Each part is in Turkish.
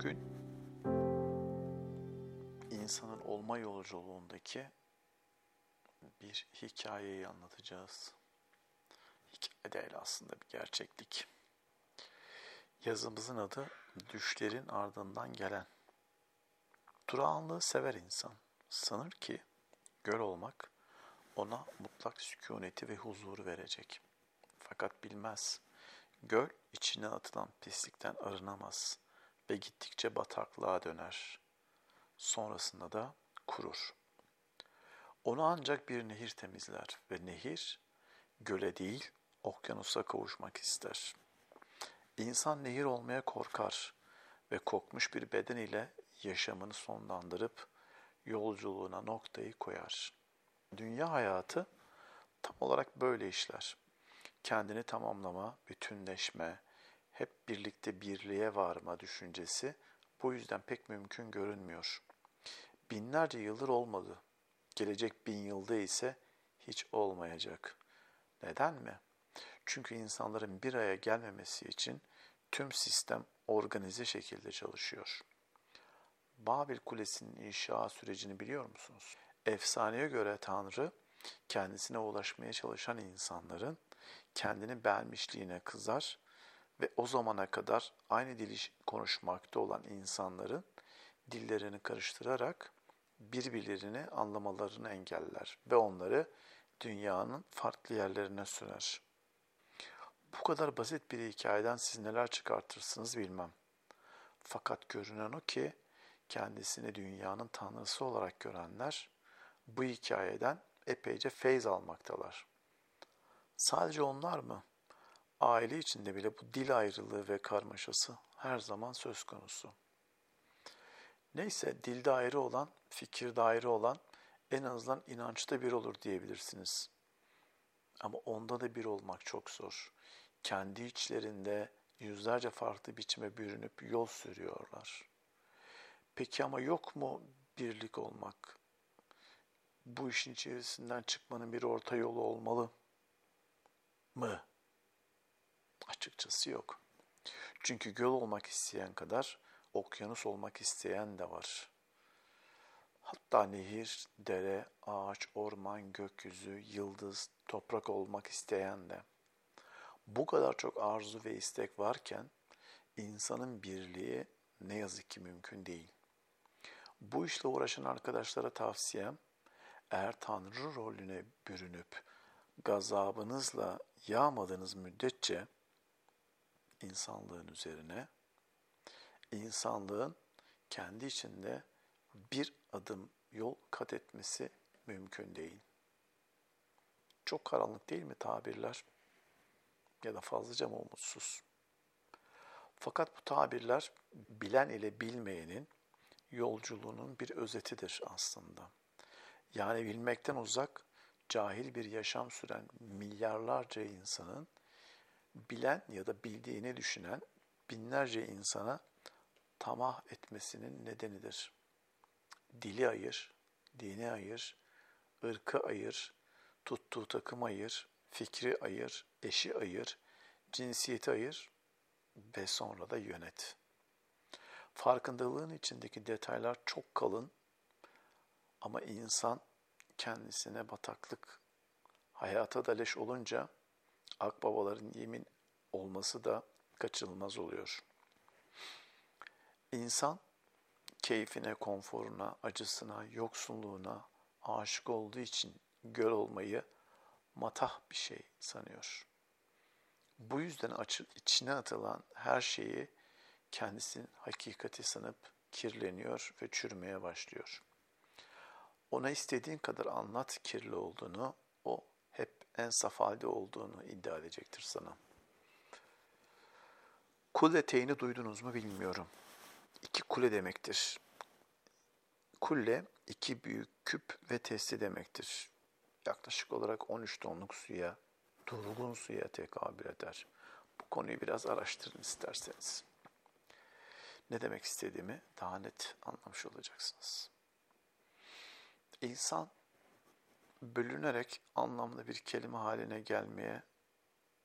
Bugün insanın olma yolculuğundaki bir hikayeyi anlatacağız. Hikaye değil aslında bir gerçeklik. Yazımızın adı Düşlerin Ardından Gelen. Durağanlığı sever insan. Sanır ki göl olmak ona mutlak sükuneti ve huzuru verecek. Fakat bilmez. Göl içine atılan pislikten arınamaz ve gittikçe bataklığa döner. Sonrasında da kurur. Onu ancak bir nehir temizler ve nehir göle değil okyanusa kavuşmak ister. İnsan nehir olmaya korkar ve kokmuş bir beden ile yaşamını sonlandırıp yolculuğuna noktayı koyar. Dünya hayatı tam olarak böyle işler. Kendini tamamlama, bütünleşme, hep birlikte birliğe varma düşüncesi bu yüzden pek mümkün görünmüyor. Binlerce yıldır olmadı. Gelecek bin yılda ise hiç olmayacak. Neden mi? Çünkü insanların bir araya gelmemesi için tüm sistem organize şekilde çalışıyor. Babil Kulesi'nin inşa sürecini biliyor musunuz? Efsaneye göre Tanrı kendisine ulaşmaya çalışan insanların kendini beğenmişliğine kızar ve o zamana kadar aynı dili konuşmakta olan insanların dillerini karıştırarak birbirlerini anlamalarını engeller ve onları dünyanın farklı yerlerine sürer. Bu kadar basit bir hikayeden siz neler çıkartırsınız bilmem. Fakat görünen o ki kendisini dünyanın tanrısı olarak görenler bu hikayeden epeyce feyz almaktalar. Sadece onlar mı? Aile içinde bile bu dil ayrılığı ve karmaşası her zaman söz konusu. Neyse dilde ayrı olan, fikirde ayrı olan en azından inançta bir olur diyebilirsiniz. Ama onda da bir olmak çok zor. Kendi içlerinde yüzlerce farklı biçime bürünüp yol sürüyorlar. Peki ama yok mu birlik olmak? Bu işin içerisinden çıkmanın bir orta yolu olmalı mı? Açıkçası yok. Çünkü göl olmak isteyen kadar okyanus olmak isteyen de var. Hatta nehir, dere, ağaç, orman, gökyüzü, yıldız, toprak olmak isteyen de. Bu kadar çok arzu ve istek varken insanın birliği ne yazık ki mümkün değil. Bu işle uğraşan arkadaşlara tavsiyem eğer Tanrı rolüne bürünüp gazabınızla yağmadığınız müddetçe insanlığın üzerine insanlığın kendi içinde bir adım yol kat etmesi mümkün değil. Çok karanlık değil mi tabirler? Ya da fazlaca mı umutsuz? Fakat bu tabirler bilen ile bilmeyenin yolculuğunun bir özetidir aslında. Yani bilmekten uzak, cahil bir yaşam süren milyarlarca insanın bilen ya da bildiğini düşünen binlerce insana tamah etmesinin nedenidir. Dili ayır, dini ayır, ırkı ayır, tuttuğu takım ayır, fikri ayır, eşi ayır, cinsiyeti ayır ve sonra da yönet. Farkındalığın içindeki detaylar çok kalın ama insan kendisine bataklık, hayata da leş olunca akbabaların yemin olması da kaçınılmaz oluyor. İnsan keyfine, konforuna, acısına, yoksulluğuna aşık olduğu için göl olmayı matah bir şey sanıyor. Bu yüzden içine atılan her şeyi kendisinin hakikati sanıp kirleniyor ve çürümeye başlıyor. Ona istediğin kadar anlat kirli olduğunu, o en saf halde olduğunu iddia edecektir sana. Kul eteğini duydunuz mu bilmiyorum. İki kule demektir. Kulle iki büyük küp ve testi demektir. Yaklaşık olarak 13 tonluk suya, durgun suya tekabül eder. Bu konuyu biraz araştırın isterseniz. Ne demek istediğimi daha net anlamış olacaksınız. İnsan bölünerek anlamlı bir kelime haline gelmeye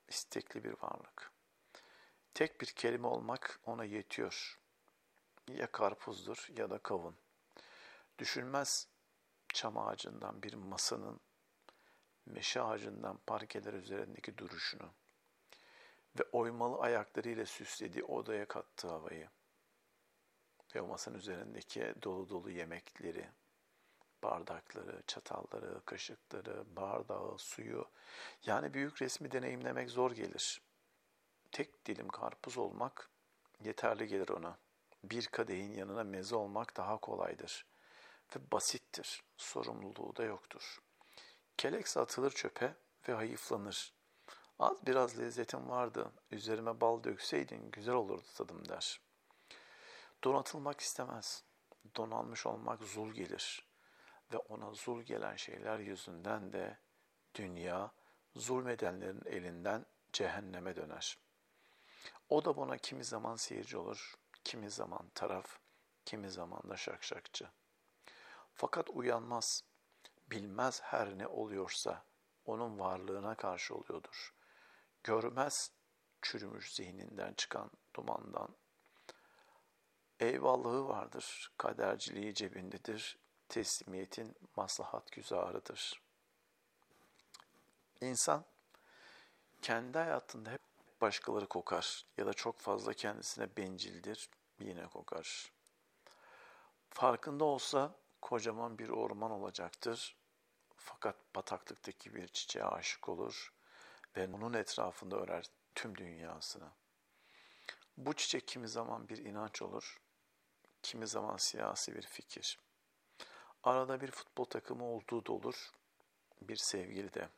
istekli bir varlık. Tek bir kelime olmak ona yetiyor. Ya karpuzdur ya da kavun. Düşünmez çam ağacından bir masanın meşe ağacından parkeler üzerindeki duruşunu ve oymalı ayaklarıyla süslediği odaya kattığı havayı ve o masanın üzerindeki dolu dolu yemekleri, bardakları, çatalları, kaşıkları, bardağı, suyu. Yani büyük resmi deneyimlemek zor gelir. Tek dilim karpuz olmak yeterli gelir ona. Bir kadehin yanına meze olmak daha kolaydır ve basittir. Sorumluluğu da yoktur. Kelek atılır çöpe ve hayıflanır. Az biraz lezzetim vardı, üzerime bal dökseydin güzel olurdu tadım der. Donatılmak istemez. Donanmış olmak zul gelir. Ve ona zul gelen şeyler yüzünden de dünya zulmedenlerin elinden cehenneme döner. O da buna kimi zaman seyirci olur, kimi zaman taraf, kimi zaman da şakşakçı. Fakat uyanmaz, bilmez her ne oluyorsa onun varlığına karşı oluyordur. Görmez çürümüş zihninden çıkan dumandan. Eyvallahı vardır, kaderciliği cebindedir, teslimiyetin maslahat güzarıdır. İnsan kendi hayatında hep başkaları kokar ya da çok fazla kendisine bencildir, yine kokar. Farkında olsa kocaman bir orman olacaktır. Fakat bataklıktaki bir çiçeğe aşık olur ve onun etrafında örer tüm dünyasını. Bu çiçek kimi zaman bir inanç olur, kimi zaman siyasi bir fikir. Arada bir futbol takımı olduğu da olur, bir sevgili de.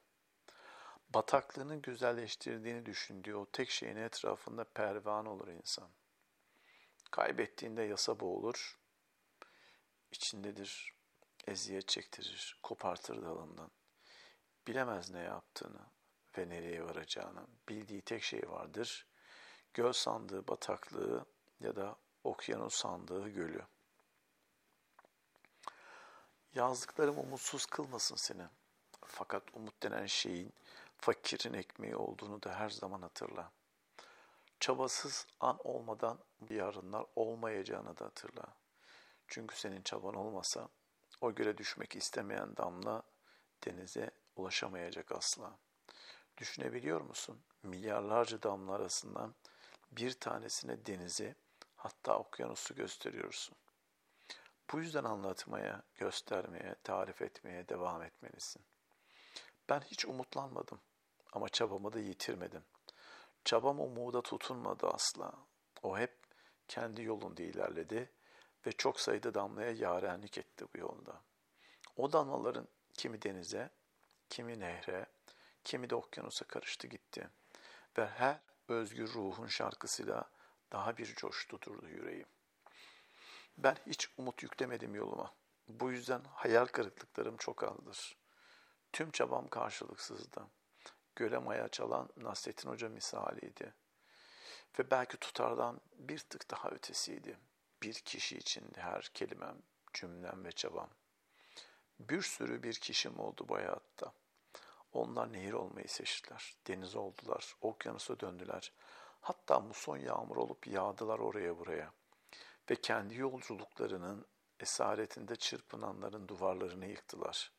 Bataklığını güzelleştirdiğini düşündüğü o tek şeyin etrafında pervan olur insan. Kaybettiğinde yasa boğulur, içindedir, eziyet çektirir, kopartır dalından. Bilemez ne yaptığını ve nereye varacağını. Bildiği tek şey vardır. Göl sandığı bataklığı ya da okyanus sandığı gölü. Yazdıklarım umutsuz kılmasın seni. Fakat umut denen şeyin fakirin ekmeği olduğunu da her zaman hatırla. Çabasız an olmadan yarınlar olmayacağını da hatırla. Çünkü senin çaban olmasa o göre düşmek istemeyen damla denize ulaşamayacak asla. Düşünebiliyor musun? Milyarlarca damla arasından bir tanesine denizi hatta okyanusu gösteriyorsun. Bu yüzden anlatmaya, göstermeye, tarif etmeye devam etmelisin. Ben hiç umutlanmadım ama çabamı da yitirmedim. Çabam umuda tutunmadı asla. O hep kendi yolunda ilerledi ve çok sayıda damlaya yarenlik etti bu yolda. O damlaların kimi denize, kimi nehre, kimi de okyanusa karıştı gitti. Ve her özgür ruhun şarkısıyla daha bir coştu durdu yüreğim. Ben hiç umut yüklemedim yoluma. Bu yüzden hayal kırıklıklarım çok azdır. Tüm çabam karşılıksızdı. Göle maya çalan Nasrettin Hoca misaliydi. Ve belki tutardan bir tık daha ötesiydi. Bir kişi içindi her kelimem, cümlem ve çabam. Bir sürü bir kişim oldu bu hayatta. Onlar nehir olmayı seçtiler, deniz oldular, okyanusa döndüler. Hatta muson yağmur olup yağdılar oraya buraya. Ve kendi yolculuklarının esaretinde çırpınanların duvarlarını yıktılar.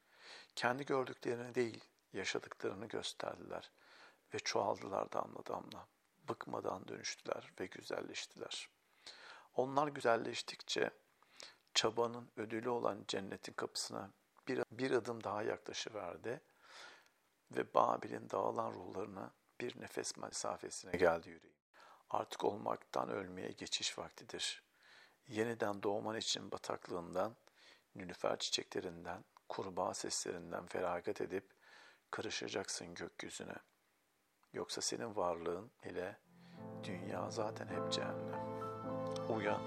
Kendi gördüklerini değil, yaşadıklarını gösterdiler ve çoğaldılar damla damla. Bıkmadan dönüştüler ve güzelleştiler. Onlar güzelleştikçe çabanın ödülü olan cennetin kapısına bir, bir adım daha yaklaşıverdi ve Babil'in dağılan ruhlarına bir nefes mesafesine geldi yüreğim. Artık olmaktan ölmeye geçiş vaktidir. Yeniden doğman için bataklığından, nülüfer çiçeklerinden, kurbağa seslerinden feragat edip karışacaksın gökyüzüne. Yoksa senin varlığın ile dünya zaten hep cehennem. Uyan.